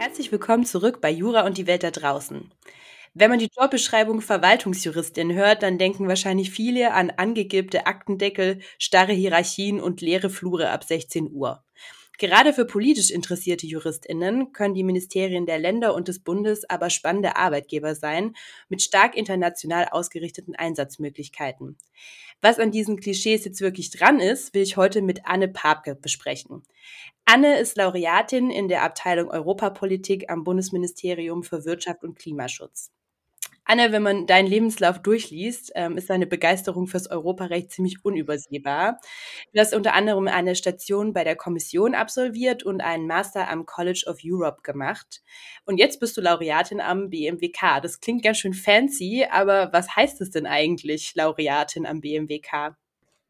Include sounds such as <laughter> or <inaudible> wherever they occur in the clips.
Herzlich willkommen zurück bei Jura und die Welt da draußen. Wenn man die Jobbeschreibung Verwaltungsjuristin hört, dann denken wahrscheinlich viele an angegibte Aktendeckel, starre Hierarchien und leere Flure ab 16 Uhr. Gerade für politisch interessierte JuristInnen können die Ministerien der Länder und des Bundes aber spannende Arbeitgeber sein, mit stark international ausgerichteten Einsatzmöglichkeiten. Was an diesen Klischees jetzt wirklich dran ist, will ich heute mit Anne Papke besprechen. Anne ist Laureatin in der Abteilung Europapolitik am Bundesministerium für Wirtschaft und Klimaschutz. Anne, wenn man deinen Lebenslauf durchliest, ähm, ist deine Begeisterung fürs Europarecht ziemlich unübersehbar. Du hast unter anderem eine Station bei der Kommission absolviert und einen Master am College of Europe gemacht. Und jetzt bist du Laureatin am BMWK. Das klingt ganz schön fancy, aber was heißt es denn eigentlich, Laureatin am BMWK?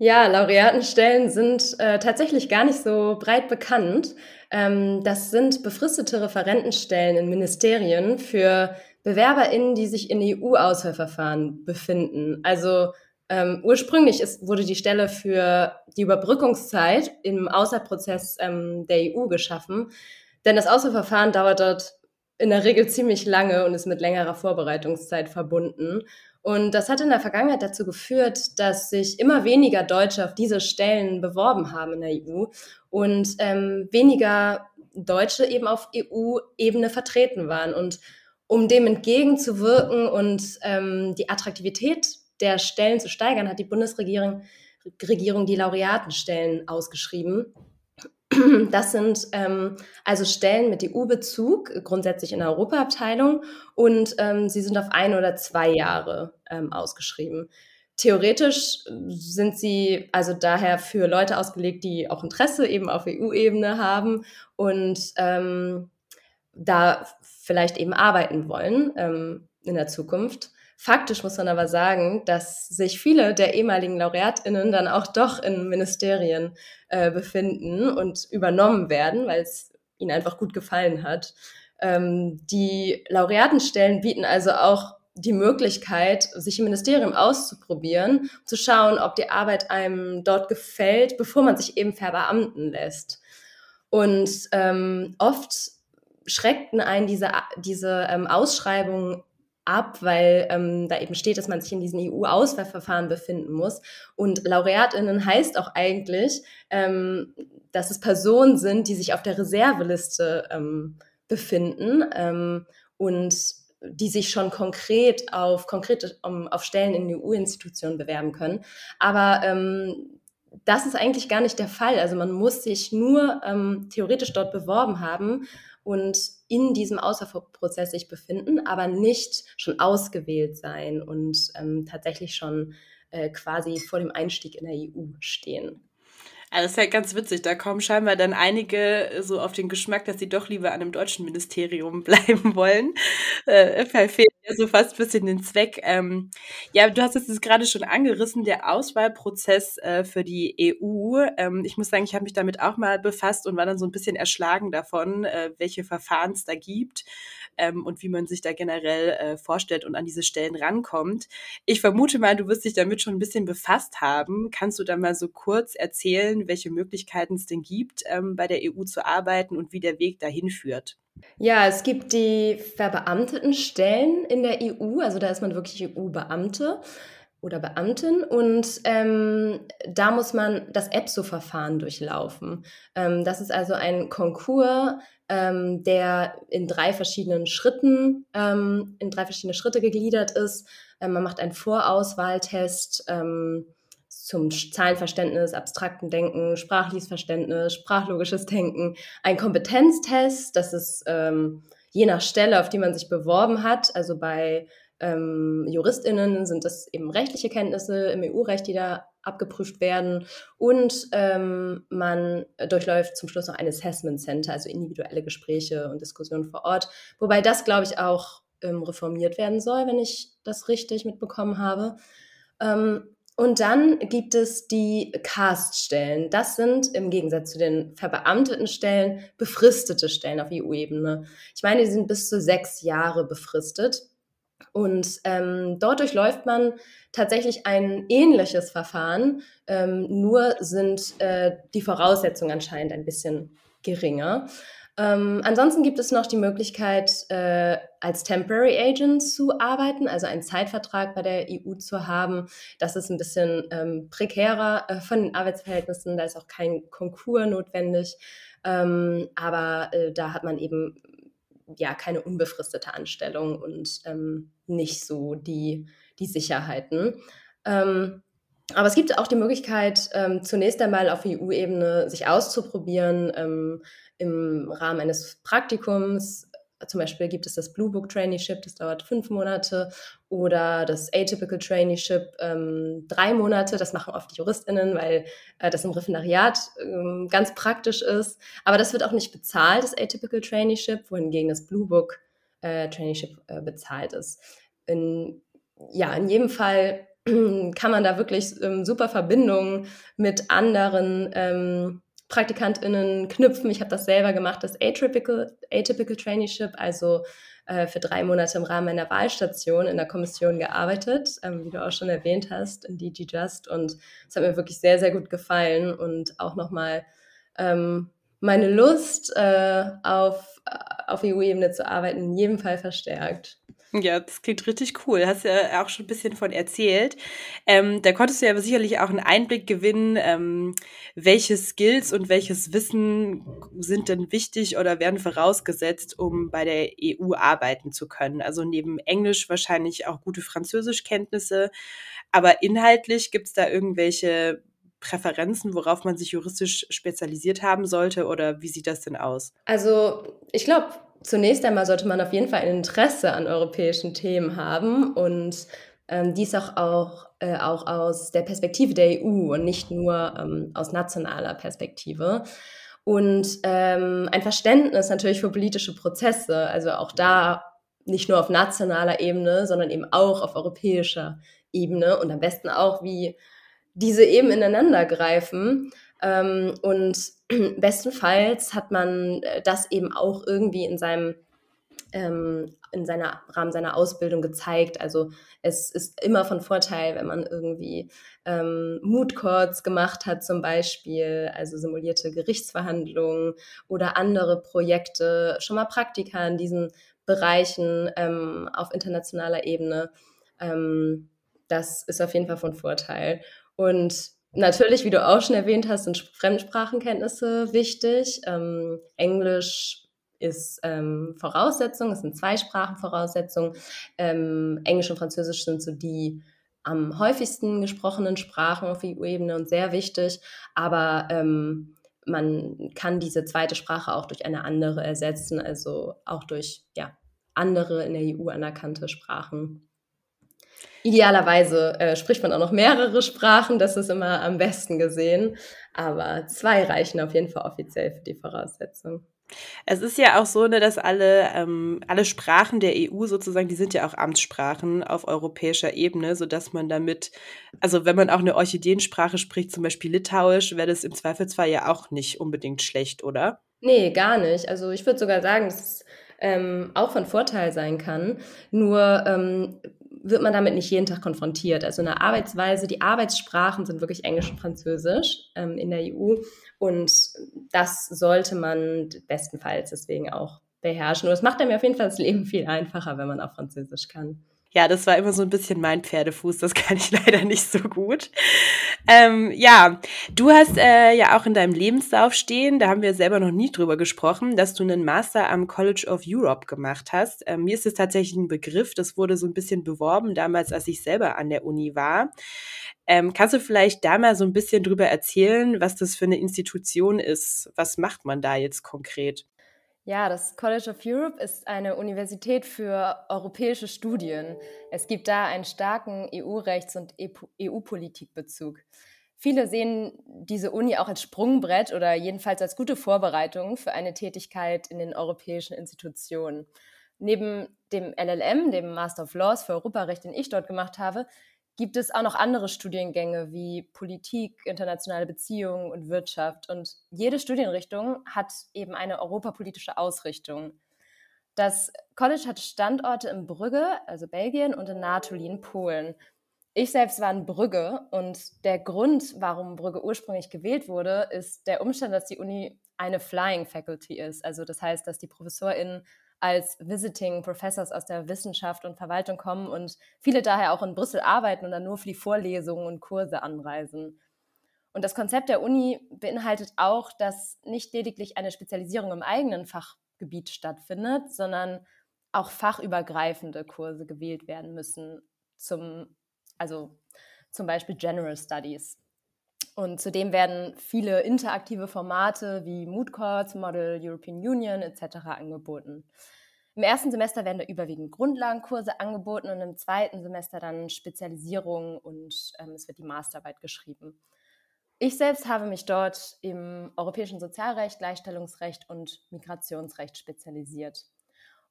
Ja, Laureatenstellen sind äh, tatsächlich gar nicht so breit bekannt. Ähm, das sind befristete Referentenstellen in Ministerien für BewerberInnen, die sich in EU-Auswahlverfahren befinden. Also ähm, ursprünglich ist, wurde die Stelle für die Überbrückungszeit im Außerprozess ähm, der EU geschaffen, denn das Auswahlverfahren dauert dort in der Regel ziemlich lange und ist mit längerer Vorbereitungszeit verbunden. Und das hat in der Vergangenheit dazu geführt, dass sich immer weniger Deutsche auf diese Stellen beworben haben in der EU und ähm, weniger Deutsche eben auf EU-Ebene vertreten waren. Und um dem entgegenzuwirken und ähm, die Attraktivität der Stellen zu steigern, hat die Bundesregierung Regierung die Laureatenstellen ausgeschrieben. <clears throat> Das sind ähm, also Stellen mit EU-Bezug, grundsätzlich in der Europaabteilung, und ähm, sie sind auf ein oder zwei Jahre ähm, ausgeschrieben. Theoretisch sind sie also daher für Leute ausgelegt, die auch Interesse eben auf EU-Ebene haben und ähm, da vielleicht eben arbeiten wollen ähm, in der Zukunft. Faktisch muss man aber sagen, dass sich viele der ehemaligen Laureatinnen dann auch doch in Ministerien äh, befinden und übernommen werden, weil es ihnen einfach gut gefallen hat. Ähm, die Laureatenstellen bieten also auch die Möglichkeit, sich im Ministerium auszuprobieren, zu schauen, ob die Arbeit einem dort gefällt, bevor man sich eben verbeamten lässt. Und ähm, oft schreckten einen diese, diese ähm, Ausschreibungen ab, weil ähm, da eben steht, dass man sich in diesen EU-Auswahlverfahren befinden muss. Und LaureatInnen heißt auch eigentlich, ähm, dass es Personen sind, die sich auf der Reserveliste ähm, befinden ähm, und die sich schon konkret auf konkrete um, auf Stellen in EU-Institutionen bewerben können. Aber ähm, das ist eigentlich gar nicht der Fall. Also man muss sich nur ähm, theoretisch dort beworben haben und in diesem Außerprozess sich befinden, aber nicht schon ausgewählt sein und ähm, tatsächlich schon äh, quasi vor dem Einstieg in der EU stehen. Also das ist ja ganz witzig. Da kommen scheinbar dann einige so auf den Geschmack, dass sie doch lieber an einem deutschen Ministerium <laughs> bleiben wollen. Äh, verfehlt ja so fast ein bisschen den Zweck. Ähm, ja, du hast es gerade schon angerissen, der Auswahlprozess äh, für die EU. Ähm, ich muss sagen, ich habe mich damit auch mal befasst und war dann so ein bisschen erschlagen davon, äh, welche Verfahren es da gibt ähm, und wie man sich da generell äh, vorstellt und an diese Stellen rankommt. Ich vermute mal, du wirst dich damit schon ein bisschen befasst haben. Kannst du da mal so kurz erzählen, welche Möglichkeiten es denn gibt, ähm, bei der EU zu arbeiten und wie der Weg dahin führt? Ja, es gibt die verbeamteten Stellen in der EU, also da ist man wirklich EU-Beamte oder Beamtin und ähm, da muss man das EPSO-Verfahren durchlaufen. Ähm, das ist also ein Konkurs, ähm, der in drei verschiedenen Schritten, ähm, in drei verschiedene Schritte gegliedert ist. Ähm, man macht einen Vorauswahltest ähm, zum Zahlenverständnis, abstrakten Denken, sprachliches Verständnis, sprachlogisches Denken, ein Kompetenztest, das ist ähm, je nach Stelle, auf die man sich beworben hat, also bei ähm, JuristInnen sind das eben rechtliche Kenntnisse im EU-Recht, die da abgeprüft werden. Und ähm, man durchläuft zum Schluss noch ein Assessment Center, also individuelle Gespräche und Diskussionen vor Ort. Wobei das, glaube ich, auch ähm, reformiert werden soll, wenn ich das richtig mitbekommen habe. Ähm, und dann gibt es die Cast-Stellen. Das sind im Gegensatz zu den verbeamteten Stellen befristete Stellen auf EU-Ebene. Ich meine, die sind bis zu sechs Jahre befristet. Und ähm, dort durchläuft man tatsächlich ein ähnliches Verfahren, ähm, nur sind äh, die Voraussetzungen anscheinend ein bisschen geringer. Ähm, ansonsten gibt es noch die Möglichkeit, äh, als Temporary Agent zu arbeiten, also einen Zeitvertrag bei der EU zu haben. Das ist ein bisschen ähm, prekärer äh, von den Arbeitsverhältnissen, da ist auch kein Konkurs notwendig. Ähm, aber äh, da hat man eben ja keine unbefristete Anstellung und ähm, nicht so die, die Sicherheiten. Ähm, aber es gibt auch die Möglichkeit, ähm, zunächst einmal auf EU-Ebene sich auszuprobieren ähm, im Rahmen eines Praktikums. Zum Beispiel gibt es das Blue Book Traineeship, das dauert fünf Monate, oder das Atypical Traineeship ähm, drei Monate. Das machen oft die JuristInnen, weil äh, das im Referendariat ähm, ganz praktisch ist. Aber das wird auch nicht bezahlt, das Atypical Traineeship, wohingegen das Blue Book äh, Traineeship äh, bezahlt ist. In, ja, in jedem Fall <clears throat> kann man da wirklich ähm, super Verbindungen mit anderen ähm, PraktikantInnen knüpfen. Ich habe das selber gemacht, das Atypical, Atypical Traineeship, also äh, für drei Monate im Rahmen meiner Wahlstation in der Kommission gearbeitet, ähm, wie du auch schon erwähnt hast, in DG Just. Und es hat mir wirklich sehr, sehr gut gefallen und auch nochmal ähm, meine Lust äh, auf, äh, auf EU-Ebene zu arbeiten in jedem Fall verstärkt. Ja, das klingt richtig cool. Hast ja auch schon ein bisschen von erzählt. Ähm, da konntest du ja sicherlich auch einen Einblick gewinnen, ähm, welche Skills und welches Wissen sind denn wichtig oder werden vorausgesetzt, um bei der EU arbeiten zu können. Also neben Englisch wahrscheinlich auch gute Französischkenntnisse. Aber inhaltlich gibt es da irgendwelche Präferenzen, worauf man sich juristisch spezialisiert haben sollte oder wie sieht das denn aus? Also ich glaube, zunächst einmal sollte man auf jeden Fall ein Interesse an europäischen Themen haben und ähm, dies auch, auch, äh, auch aus der Perspektive der EU und nicht nur ähm, aus nationaler Perspektive. Und ähm, ein Verständnis natürlich für politische Prozesse, also auch da nicht nur auf nationaler Ebene, sondern eben auch auf europäischer Ebene und am besten auch, wie diese eben ineinander greifen. Ähm, und <clears throat> bestenfalls hat man äh, das eben auch irgendwie in seinem ähm, in seiner Rahmen seiner Ausbildung gezeigt. Also es ist immer von Vorteil, wenn man irgendwie ähm, Mood Courts gemacht hat, zum Beispiel, also simulierte Gerichtsverhandlungen oder andere Projekte, schon mal Praktika in diesen Bereichen ähm, auf internationaler Ebene. Ähm, das ist auf jeden Fall von Vorteil. Und Natürlich, wie du auch schon erwähnt hast, sind Fremdsprachenkenntnisse wichtig. Ähm, Englisch ist ähm, Voraussetzung, es sind zwei Sprachenvoraussetzungen. Ähm, Englisch und Französisch sind so die am häufigsten gesprochenen Sprachen auf EU-Ebene und sehr wichtig. Aber ähm, man kann diese zweite Sprache auch durch eine andere ersetzen, also auch durch ja, andere in der EU anerkannte Sprachen. Idealerweise äh, spricht man auch noch mehrere Sprachen, das ist immer am besten gesehen. Aber zwei reichen auf jeden Fall offiziell für die Voraussetzung. Es ist ja auch so, ne, dass alle, ähm, alle Sprachen der EU sozusagen, die sind ja auch Amtssprachen auf europäischer Ebene, sodass man damit, also wenn man auch eine Orchideensprache spricht, zum Beispiel Litauisch, wäre das im Zweifelsfall ja auch nicht unbedingt schlecht, oder? Nee, gar nicht. Also ich würde sogar sagen, dass es ähm, auch von Vorteil sein kann. Nur ähm, wird man damit nicht jeden Tag konfrontiert. Also eine Arbeitsweise, die Arbeitssprachen sind wirklich Englisch und Französisch ähm, in der EU und das sollte man bestenfalls deswegen auch beherrschen. Und es macht einem auf jeden Fall das Leben viel einfacher, wenn man auch Französisch kann. Ja, das war immer so ein bisschen mein Pferdefuß, das <laughs> kann ich leider nicht so gut. Ähm, ja, du hast äh, ja auch in deinem Lebenslauf stehen, da haben wir selber noch nie drüber gesprochen, dass du einen Master am College of Europe gemacht hast. Ähm, mir ist es tatsächlich ein Begriff, das wurde so ein bisschen beworben damals, als ich selber an der Uni war. Ähm, kannst du vielleicht da mal so ein bisschen drüber erzählen, was das für eine Institution ist? Was macht man da jetzt konkret? Ja, das College of Europe ist eine Universität für europäische Studien. Es gibt da einen starken EU-Rechts- und EU-Politikbezug. Viele sehen diese Uni auch als Sprungbrett oder jedenfalls als gute Vorbereitung für eine Tätigkeit in den europäischen Institutionen. Neben dem LLM, dem Master of Laws für Europarecht, den ich dort gemacht habe, gibt es auch noch andere Studiengänge wie Politik, internationale Beziehungen und Wirtschaft. Und jede Studienrichtung hat eben eine europapolitische Ausrichtung. Das College hat Standorte in Brügge, also Belgien, und in Natolin, Polen. Ich selbst war in Brügge und der Grund, warum Brügge ursprünglich gewählt wurde, ist der Umstand, dass die Uni eine Flying Faculty ist. Also das heißt, dass die ProfessorInnen als Visiting Professors aus der Wissenschaft und Verwaltung kommen und viele daher auch in Brüssel arbeiten und dann nur für die Vorlesungen und Kurse anreisen. Und das Konzept der Uni beinhaltet auch, dass nicht lediglich eine Spezialisierung im eigenen Fachgebiet stattfindet, sondern auch fachübergreifende Kurse gewählt werden müssen, zum, also zum Beispiel General Studies. Und zudem werden viele interaktive Formate wie Mood Courts, Model European Union etc. angeboten. Im ersten Semester werden da überwiegend Grundlagenkurse angeboten und im zweiten Semester dann Spezialisierungen und ähm, es wird die Masterarbeit geschrieben. Ich selbst habe mich dort im europäischen Sozialrecht, Gleichstellungsrecht und Migrationsrecht spezialisiert.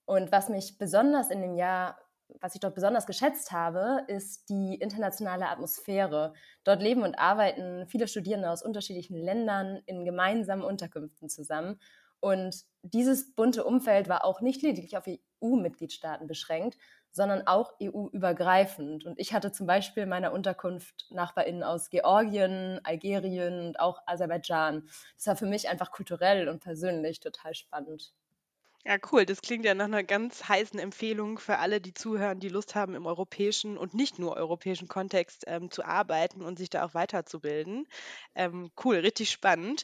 Und was mich besonders in dem Jahr, was ich dort besonders geschätzt habe, ist die internationale Atmosphäre. Dort leben und arbeiten viele Studierende aus unterschiedlichen Ländern in gemeinsamen Unterkünften zusammen. Und dieses bunte Umfeld war auch nicht lediglich auf EU-Mitgliedstaaten beschränkt, sondern auch EU-übergreifend. Und ich hatte zum Beispiel in meiner Unterkunft NachbarInnen aus Georgien, Algerien und auch Aserbaidschan. Das war für mich einfach kulturell und persönlich total spannend. Ja, cool. Das klingt ja nach einer ganz heißen Empfehlung für alle, die zuhören, die Lust haben, im europäischen und nicht nur europäischen Kontext ähm, zu arbeiten und sich da auch weiterzubilden. Ähm, cool, richtig spannend.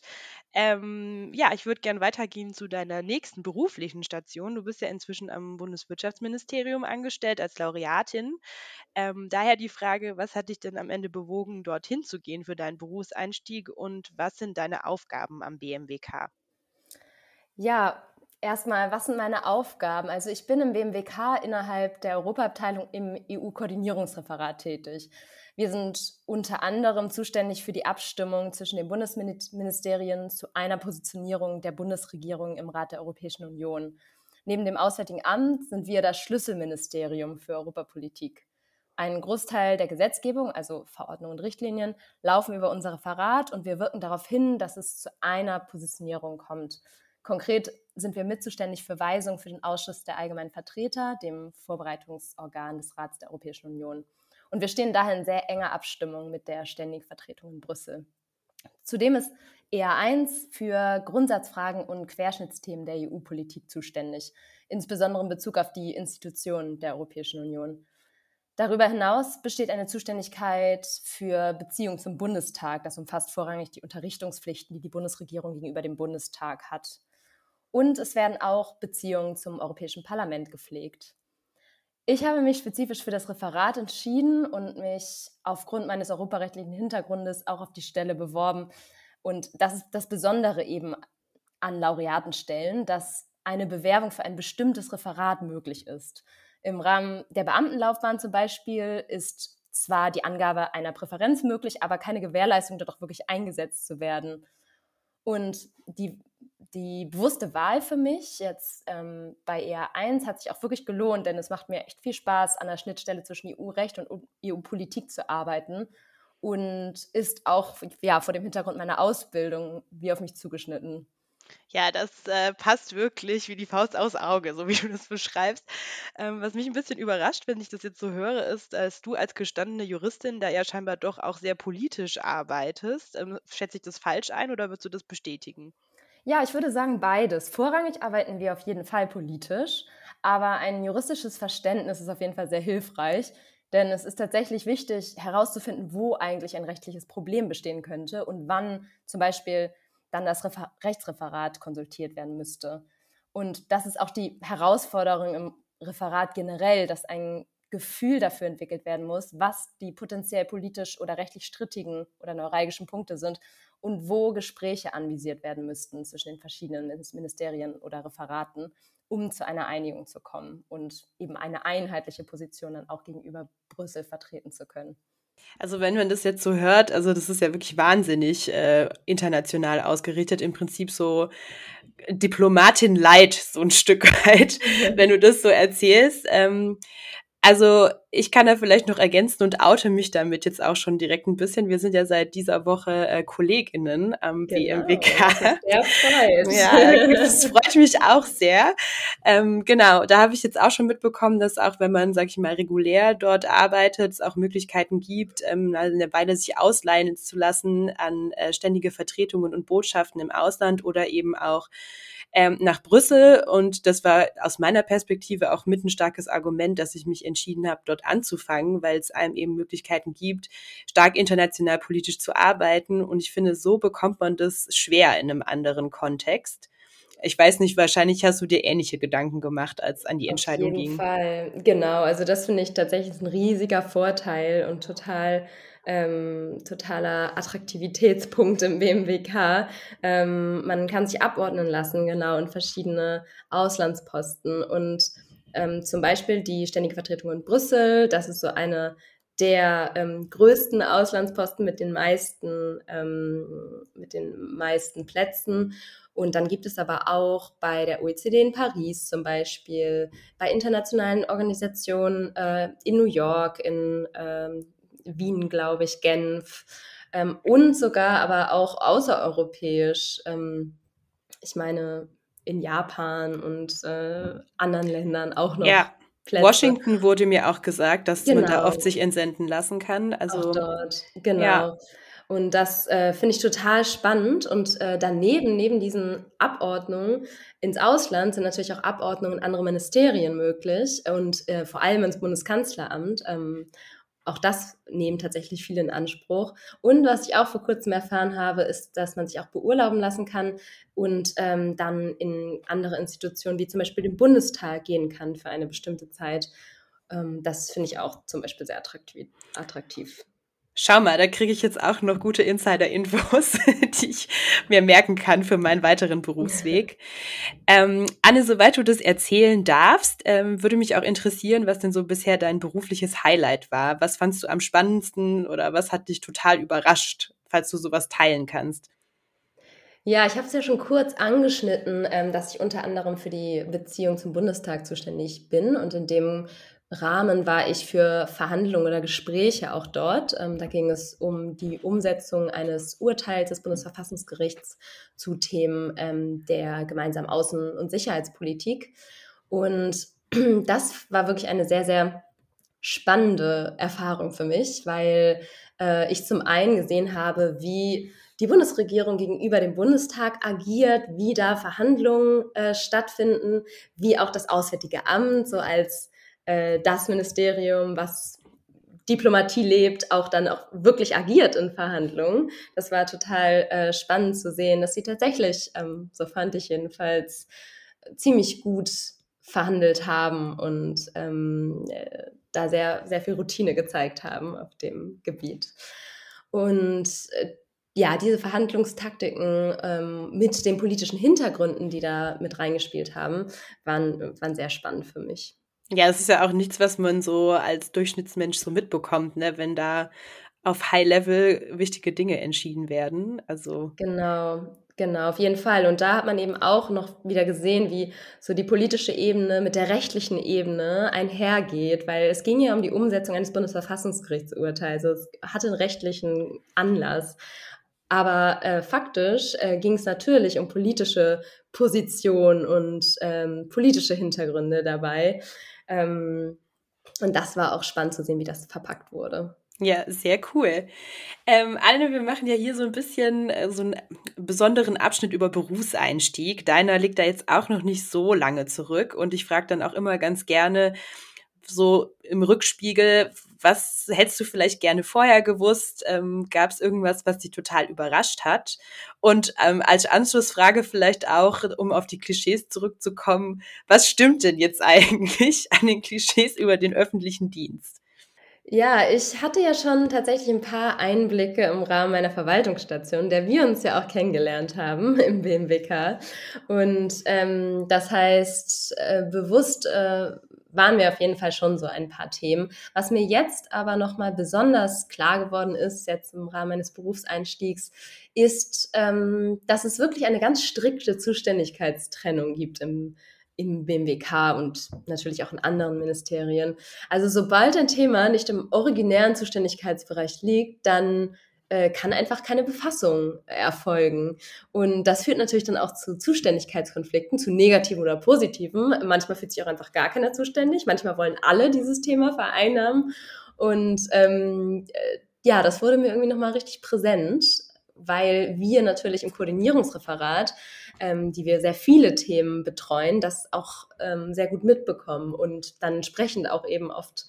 Ähm, ja, ich würde gerne weitergehen zu deiner nächsten beruflichen Station. Du bist ja inzwischen am Bundeswirtschaftsministerium angestellt als Laureatin. Ähm, daher die Frage, was hat dich denn am Ende bewogen, dorthin zu gehen für deinen Berufseinstieg und was sind deine Aufgaben am BMWK? Ja, Erstmal, was sind meine Aufgaben? Also ich bin im BMWK innerhalb der Europaabteilung im EU-Koordinierungsreferat tätig. Wir sind unter anderem zuständig für die Abstimmung zwischen den Bundesministerien zu einer Positionierung der Bundesregierung im Rat der Europäischen Union. Neben dem Auswärtigen Amt sind wir das Schlüsselministerium für Europapolitik. Ein Großteil der Gesetzgebung, also Verordnungen und Richtlinien, laufen über unser Referat und wir wirken darauf hin, dass es zu einer Positionierung kommt. Konkret sind wir mitzuständig für Weisungen für den Ausschuss der allgemeinen Vertreter, dem Vorbereitungsorgan des Rats der Europäischen Union. Und wir stehen daher in sehr enger Abstimmung mit der Ständigen Vertretung in Brüssel. Zudem ist EA1 für Grundsatzfragen und Querschnittsthemen der EU-Politik zuständig, insbesondere in Bezug auf die Institutionen der Europäischen Union. Darüber hinaus besteht eine Zuständigkeit für Beziehungen zum Bundestag. Das umfasst vorrangig die Unterrichtungspflichten, die die Bundesregierung gegenüber dem Bundestag hat. Und es werden auch Beziehungen zum Europäischen Parlament gepflegt. Ich habe mich spezifisch für das Referat entschieden und mich aufgrund meines europarechtlichen Hintergrundes auch auf die Stelle beworben. Und das ist das Besondere eben an Laureatenstellen, dass eine Bewerbung für ein bestimmtes Referat möglich ist. Im Rahmen der Beamtenlaufbahn zum Beispiel ist zwar die Angabe einer Präferenz möglich, aber keine Gewährleistung, dort auch wirklich eingesetzt zu werden. Und die die bewusste Wahl für mich jetzt ähm, bei ER1 hat sich auch wirklich gelohnt, denn es macht mir echt viel Spaß, an der Schnittstelle zwischen EU-Recht und EU-Politik zu arbeiten und ist auch ja, vor dem Hintergrund meiner Ausbildung wie auf mich zugeschnitten. Ja, das äh, passt wirklich wie die Faust aus Auge, so wie du das beschreibst. Ähm, was mich ein bisschen überrascht, wenn ich das jetzt so höre, ist, dass du als gestandene Juristin da ja scheinbar doch auch sehr politisch arbeitest. Ähm, schätze ich das falsch ein oder würdest du das bestätigen? Ja, ich würde sagen beides. Vorrangig arbeiten wir auf jeden Fall politisch, aber ein juristisches Verständnis ist auf jeden Fall sehr hilfreich, denn es ist tatsächlich wichtig herauszufinden, wo eigentlich ein rechtliches Problem bestehen könnte und wann zum Beispiel dann das Refer Rechtsreferat konsultiert werden müsste. Und das ist auch die Herausforderung im Referat generell, dass ein Gefühl dafür entwickelt werden muss, was die potenziell politisch oder rechtlich strittigen oder neuralgischen Punkte sind und wo Gespräche anvisiert werden müssten zwischen den verschiedenen Ministerien oder Referaten, um zu einer Einigung zu kommen und eben eine einheitliche Position dann auch gegenüber Brüssel vertreten zu können. Also wenn man das jetzt so hört, also das ist ja wirklich wahnsinnig äh, international ausgerichtet, im Prinzip so Diplomatin Light, so ein Stück weit, <laughs> wenn du das so erzählst. Ähm, also ich kann da vielleicht noch ergänzen und oute mich damit jetzt auch schon direkt ein bisschen. Wir sind ja seit dieser Woche äh, KollegInnen am genau, BMWK. Ja, <laughs> das freut freut mich auch sehr. Ähm, genau, da habe ich jetzt auch schon mitbekommen, dass auch wenn man, sag ich mal, regulär dort arbeitet, es auch Möglichkeiten gibt, ähm, also eine Weile sich ausleihen zu lassen an äh, ständige Vertretungen und Botschaften im Ausland oder eben auch ähm, nach Brüssel. Und das war aus meiner Perspektive auch mit ein starkes Argument, dass ich mich entschieden habe, dort anzufangen, weil es einem eben Möglichkeiten gibt, stark international politisch zu arbeiten. Und ich finde, so bekommt man das schwer in einem anderen Kontext. Ich weiß nicht, wahrscheinlich hast du dir ähnliche Gedanken gemacht, als an die Entscheidung ging. Auf jeden. Fall, genau. Also das finde ich tatsächlich ein riesiger Vorteil und total ähm, totaler Attraktivitätspunkt im BMWK. Ähm, man kann sich abordnen lassen, genau, in verschiedene Auslandsposten. Und ähm, zum Beispiel die Ständige Vertretung in Brüssel, das ist so eine der ähm, größten Auslandsposten mit den meisten, ähm, mit den meisten Plätzen. Und dann gibt es aber auch bei der OECD in Paris zum Beispiel, bei internationalen Organisationen äh, in New York, in ähm, Wien, glaube ich, Genf ähm, und sogar aber auch außereuropäisch. Ähm, ich meine, in Japan und äh, anderen Ländern auch noch. Ja. Plätze. Washington wurde mir auch gesagt, dass genau. man da oft genau. sich entsenden lassen kann. Also auch dort, genau. Ja. Und das äh, finde ich total spannend. Und äh, daneben, neben diesen Abordnungen ins Ausland, sind natürlich auch Abordnungen in andere Ministerien möglich und äh, vor allem ins Bundeskanzleramt. Ähm, auch das nehmen tatsächlich viele in Anspruch. Und was ich auch vor kurzem erfahren habe, ist, dass man sich auch beurlauben lassen kann und ähm, dann in andere Institutionen wie zum Beispiel den Bundestag gehen kann für eine bestimmte Zeit. Ähm, das finde ich auch zum Beispiel sehr attraktiv. attraktiv. Schau mal, da kriege ich jetzt auch noch gute Insider-Infos, <laughs> die ich mir merken kann für meinen weiteren Berufsweg. ähm, Anne, soweit du das erzählen darfst, ähm, würde mich auch interessieren, was denn so bisher dein berufliches Highlight war. Was fandst du am spannendsten oder was hat dich total überrascht, falls du sowas teilen kannst? Ja, ich habe es ja schon kurz angeschnitten, ähm, dass ich unter anderem für die Beziehung zum Bundestag zuständig bin und in dem Rahmen war ich für Verhandlungen oder Gespräche auch dort. Ähm, da ging es um die Umsetzung eines Urteils des Bundesverfassungsgerichts zu Themen ähm, der gemeinsamen Außen- und Sicherheitspolitik. Und <clears throat> das war wirklich eine sehr, sehr spannende Erfahrung für mich, weil äh, ich zum einen gesehen habe, wie die Bundesregierung gegenüber dem Bundestag agiert, wie da Verhandlungen äh, stattfinden, wie auch das Auswärtige Amt so als äh, das Ministerium, was Diplomatie lebt, auch dann auch wirklich agiert in Verhandlungen. Das war total äh, spannend zu sehen, dass sie tatsächlich, ähm, so fand ich jedenfalls, ziemlich gut verhandelt haben und ähm, äh, da sehr, sehr viel Routine gezeigt haben auf dem Gebiet. Und äh, ja, diese Verhandlungstaktiken ähm, mit den politischen Hintergründen, die da mit reingespielt haben, waren, waren sehr spannend für mich. Ja, es ist ja auch nichts, was man so als Durchschnittsmensch so mitbekommt, ne, wenn da auf High Level wichtige Dinge entschieden werden. Also genau, genau, auf jeden Fall. Und da hat man eben auch noch wieder gesehen, wie so die politische Ebene mit der rechtlichen Ebene einhergeht, weil es ging ja um die Umsetzung eines Bundesverfassungsgerichtsurteils. Es hatte einen rechtlichen Anlass. Aber äh, faktisch äh, ging es natürlich um politische Position und ähm, politische Hintergründe dabei. Ähm, und das war auch spannend zu sehen, wie das verpackt wurde. Ja, sehr cool. Ähm, Anne, wir machen ja hier so ein bisschen äh, so einen besonderen Abschnitt über Berufseinstieg. Deiner liegt da jetzt auch noch nicht so lange zurück. Und ich frage dann auch immer ganz gerne so im Rückspiegel, was hättest du vielleicht gerne vorher gewusst? Ähm, Gab es irgendwas, was dich total überrascht hat? Und ähm, als Anschlussfrage vielleicht auch, um auf die Klischees zurückzukommen, was stimmt denn jetzt <laughs> eigentlich an den Klischees über den öffentlichen Dienst? Ja, ich hatte ja schon tatsächlich ein paar Einblicke im Rahmen meiner Verwaltungsstation, der wir uns ja auch kennengelernt haben <laughs> im BMWK. Und ähm, das heißt, äh, bewusst äh, waren mir auf jeden Fall schon so ein paar Themen. Was mir jetzt aber nochmal besonders klar geworden ist, jetzt im Rahmen meines Berufseinstiegs, ist, ähm, dass es wirklich eine ganz strikte Zuständigkeitstrennung gibt im, im BMWK und natürlich auch in anderen Ministerien. Also sobald ein Thema nicht im originären Zuständigkeitsbereich liegt, dann äh, kann einfach keine Befassung erfolgen. Und das führt natürlich dann auch zu Zuständigkeitskonflikten, zu negativen oder positiven. Manchmal fühlt sich auch einfach gar keiner zuständig. Manchmal wollen alle dieses Thema vereinnahmen. Und ähm, äh, ja, das wurde mir irgendwie nochmal richtig präsent, weil wir natürlich im Koordinierungsreferat, ähm, die wir sehr viele Themen betreuen, das auch ähm, sehr gut mitbekommen und dann entsprechend auch eben oft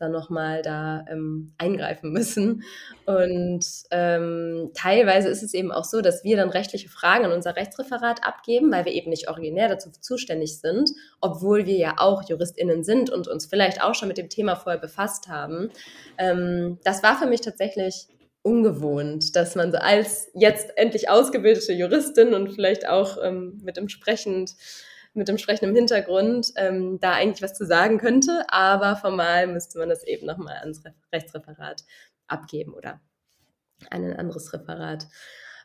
dann nochmal da ähm, eingreifen müssen. Und ähm, teilweise ist es eben auch so, dass wir dann rechtliche Fragen an unser Rechtsreferat abgeben, weil wir eben nicht originär dazu zuständig sind, obwohl wir ja auch JuristInnen sind und uns vielleicht auch schon mit dem Thema vorher befasst haben. Ähm, das war für mich tatsächlich ungewohnt, dass man so als jetzt endlich ausgebildete Juristin und vielleicht auch ähm, mit entsprechend mit entsprechendem Hintergrund ähm, da eigentlich was zu sagen könnte, aber formal müsste man das eben nochmal ans Rechtsreferat abgeben oder an ein anderes Referat.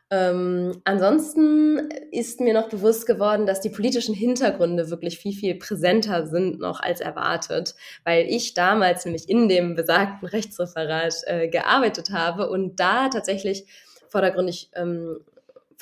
Ähm, ansonsten ist mir noch bewusst geworden, dass die politischen Hintergründe wirklich viel, viel präsenter sind noch als erwartet, weil ich damals nämlich in dem besagten Rechtsreferat äh, gearbeitet habe und da tatsächlich vordergründig ähm,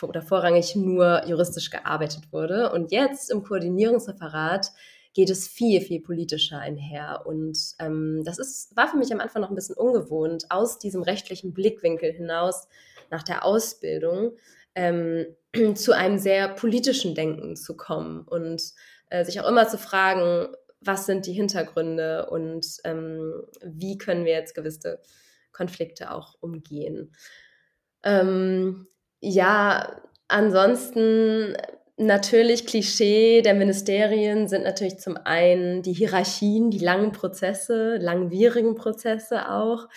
oder vorrangig nur juristisch gearbeitet wurde. Und jetzt im Koordinierungsreferat geht es viel, viel politischer einher. Und ähm, das ist, war für mich am Anfang noch ein bisschen ungewohnt, aus diesem rechtlichen Blickwinkel hinaus nach der Ausbildung ähm, <clears throat> zu einem sehr politischen Denken zu kommen und äh, sich auch immer zu fragen, was sind die Hintergründe und ähm, wie können wir jetzt gewisse Konflikte auch umgehen. Ähm, ja, ansonsten natürlich Klischee der Ministerien sind natürlich zum einen die Hierarchien, die langen Prozesse, langwierigen Prozesse auch.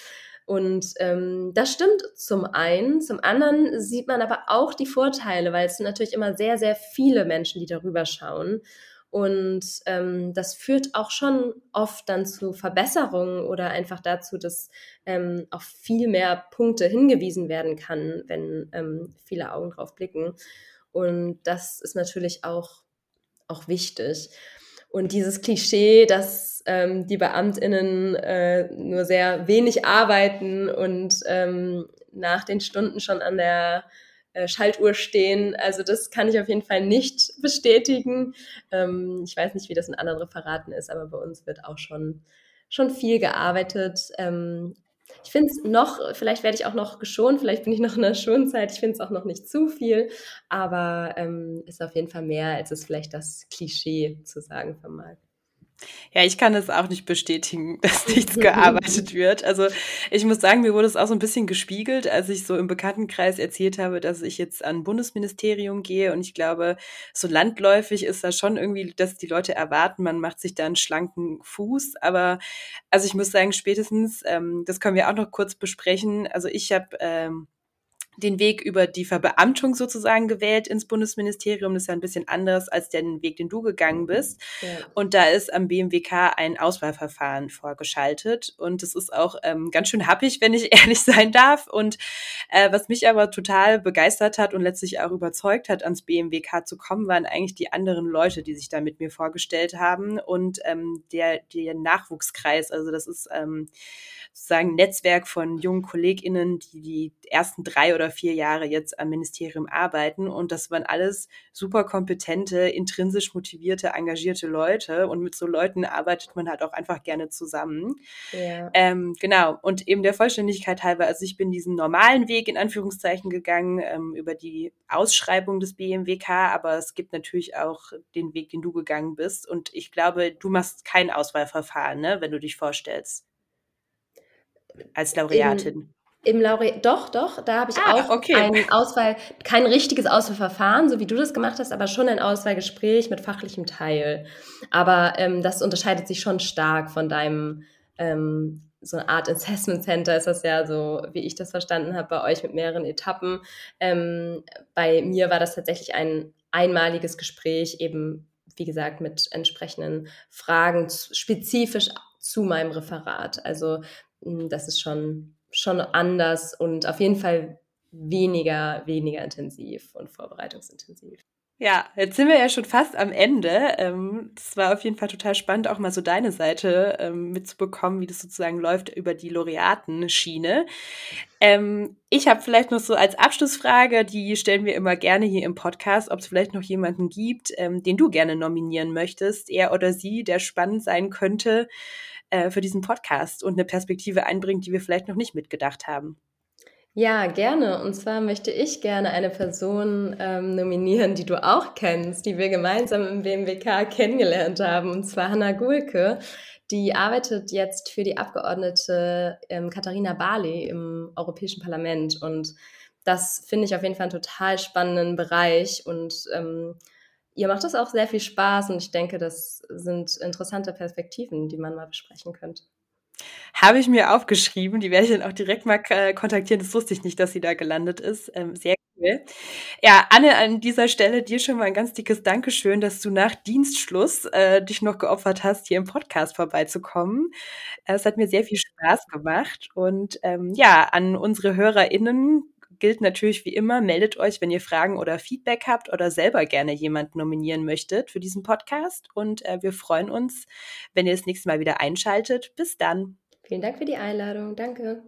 Und ähm, das stimmt zum einen. Zum anderen sieht man aber auch die Vorteile, weil es sind natürlich immer sehr, sehr viele Menschen, die darüber schauen. Und ähm, das führt auch schon oft dann zu Verbesserungen oder einfach dazu, dass ähm, auf viel mehr Punkte hingewiesen werden kann, wenn ähm, viele Augen drauf blicken. Und das ist natürlich auch, auch wichtig. Und dieses Klischee, dass ähm, die BeamtInnen äh, nur sehr wenig arbeiten und ähm, nach den Stunden schon an der Schaltuhr stehen. Also das kann ich auf jeden Fall nicht bestätigen. Ähm, ich weiß nicht, wie das in anderen Referaten ist, aber bei uns wird auch schon, schon viel gearbeitet. Ähm, ich finde es noch, vielleicht werde ich auch noch geschont, vielleicht bin ich noch in der Schonzeit, ich finde es auch noch nicht zu viel, aber ähm, ist auf jeden Fall mehr, als es vielleicht das Klischee zu sagen vermag. Ja, ich kann das auch nicht bestätigen, <laughs> dass nichts <laughs> gearbeitet wird. Also ich muss sagen, mir wurde es auch so ein bisschen gespiegelt, als ich so im Bekanntenkreis erzählt habe, dass ich jetzt an Bundesministerium gehe. Und ich glaube, so landläufig ist das schon irgendwie, dass die Leute erwarten, man macht sich da einen schlanken Fuß. Aber also ich muss sagen, spätestens, ähm, das können wir auch noch kurz besprechen. Also ich habe ähm, den Weg über die Verbeamtung sozusagen gewählt ins Bundesministerium. Das ist ja ein bisschen anders als den Weg, den du gegangen bist. Ja. Und da ist am BMWK ein Auswahlverfahren vorgeschaltet. Und es ist auch ähm, ganz schön happig, wenn ich <laughs> ehrlich sein darf. Und äh, was mich aber total begeistert hat und letztlich auch überzeugt hat, ans BMWK zu kommen, waren eigentlich die anderen Leute, die sich da mit mir vorgestellt haben und ähm, der, der Nachwuchskreis. Also das ist ähm, sozusagen Netzwerk von jungen KollegInnen, die die ersten drei oder vier Jahre jetzt am Ministerium arbeiten. Und das waren alles super kompetente, intrinsisch motivierte, engagierte Leute. Und mit so Leuten arbeitet man halt auch einfach gerne zusammen. Ja. Ähm, genau. Und eben der Vollständigkeit halber, also ich bin diesen normalen Weg in Anführungszeichen gegangen, ähm, über die Ausschreibung des BMWK, aber es gibt natürlich auch den Weg, den du gegangen bist. Und ich glaube, du machst kein Auswahlverfahren, ne, wenn du dich vorstellst als Laureatin? Im, Laureat, doch, doch, da habe ich ah, auch okay. einen Auswahl, kein richtiges Auswahlverfahren, so wie du das gemacht hast, aber schon ein Auswahlgespräch mit fachlichem Teil. Aber ähm, das unterscheidet sich schon stark von deinem ähm, so eine Art Assessment Center ist das ja so, wie ich das verstanden habe, bei euch mit mehreren Etappen. Ähm, bei mir war das tatsächlich ein einmaliges Gespräch, eben wie gesagt mit entsprechenden Fragen spezifisch zu meinem Referat. Also hm, das ist schon, schon anders und auf jeden Fall weniger, weniger intensiv und vorbereitungsintensiv. Ja, jetzt sind wir ja schon fast am Ende. Ähm, es war auf jeden Fall total spannend, auch mal so deine Seite ähm, mitzubekommen, wie das sozusagen läuft über die Laureatenschiene. Ähm, ich habe vielleicht noch so als Abschlussfrage, die stellen wir immer gerne hier im Podcast, ob es vielleicht noch jemanden gibt, ähm, den du gerne nominieren möchtest, er oder sie, der spannend sein könnte äh, für diesen Podcast und eine Perspektive einbringt, die wir vielleicht noch nicht mitgedacht haben. Ja, gerne. Und zwar möchte ich gerne eine Person ähm, nominieren, die du auch kennst, die wir gemeinsam im BMWK kennengelernt haben, und zwar Hanna Gulke. Die arbeitet jetzt für die Abgeordnete ähm, Katharina Barley im Europäischen Parlament. Und das finde ich auf jeden Fall einen total spannenden Bereich. Und ähm, ihr macht das auch sehr viel Spaß. Und ich denke, das sind interessante Perspektiven, die man mal besprechen könnte. Habe ich mir aufgeschrieben. Die werde ich dann auch direkt mal äh, kontaktieren. Das wusste ich nicht, dass sie da gelandet ist. Ähm, sehr cool. Ja, Anne, an dieser Stelle dir schon mal ein ganz dickes Dankeschön, dass du nach Dienstschluss äh, dich noch geopfert hast, hier im Podcast vorbeizukommen. Äh, es hat mir sehr viel Spaß gemacht. Und ähm, ja, an unsere HörerInnen gilt natürlich wie immer, meldet euch, wenn ihr Fragen oder Feedback habt oder selber gerne jemanden nominieren möchtet für diesen Podcast. Und äh, wir freuen uns, wenn ihr das nächste Mal wieder einschaltet. Bis dann. Vielen Dank für die Einladung. Danke.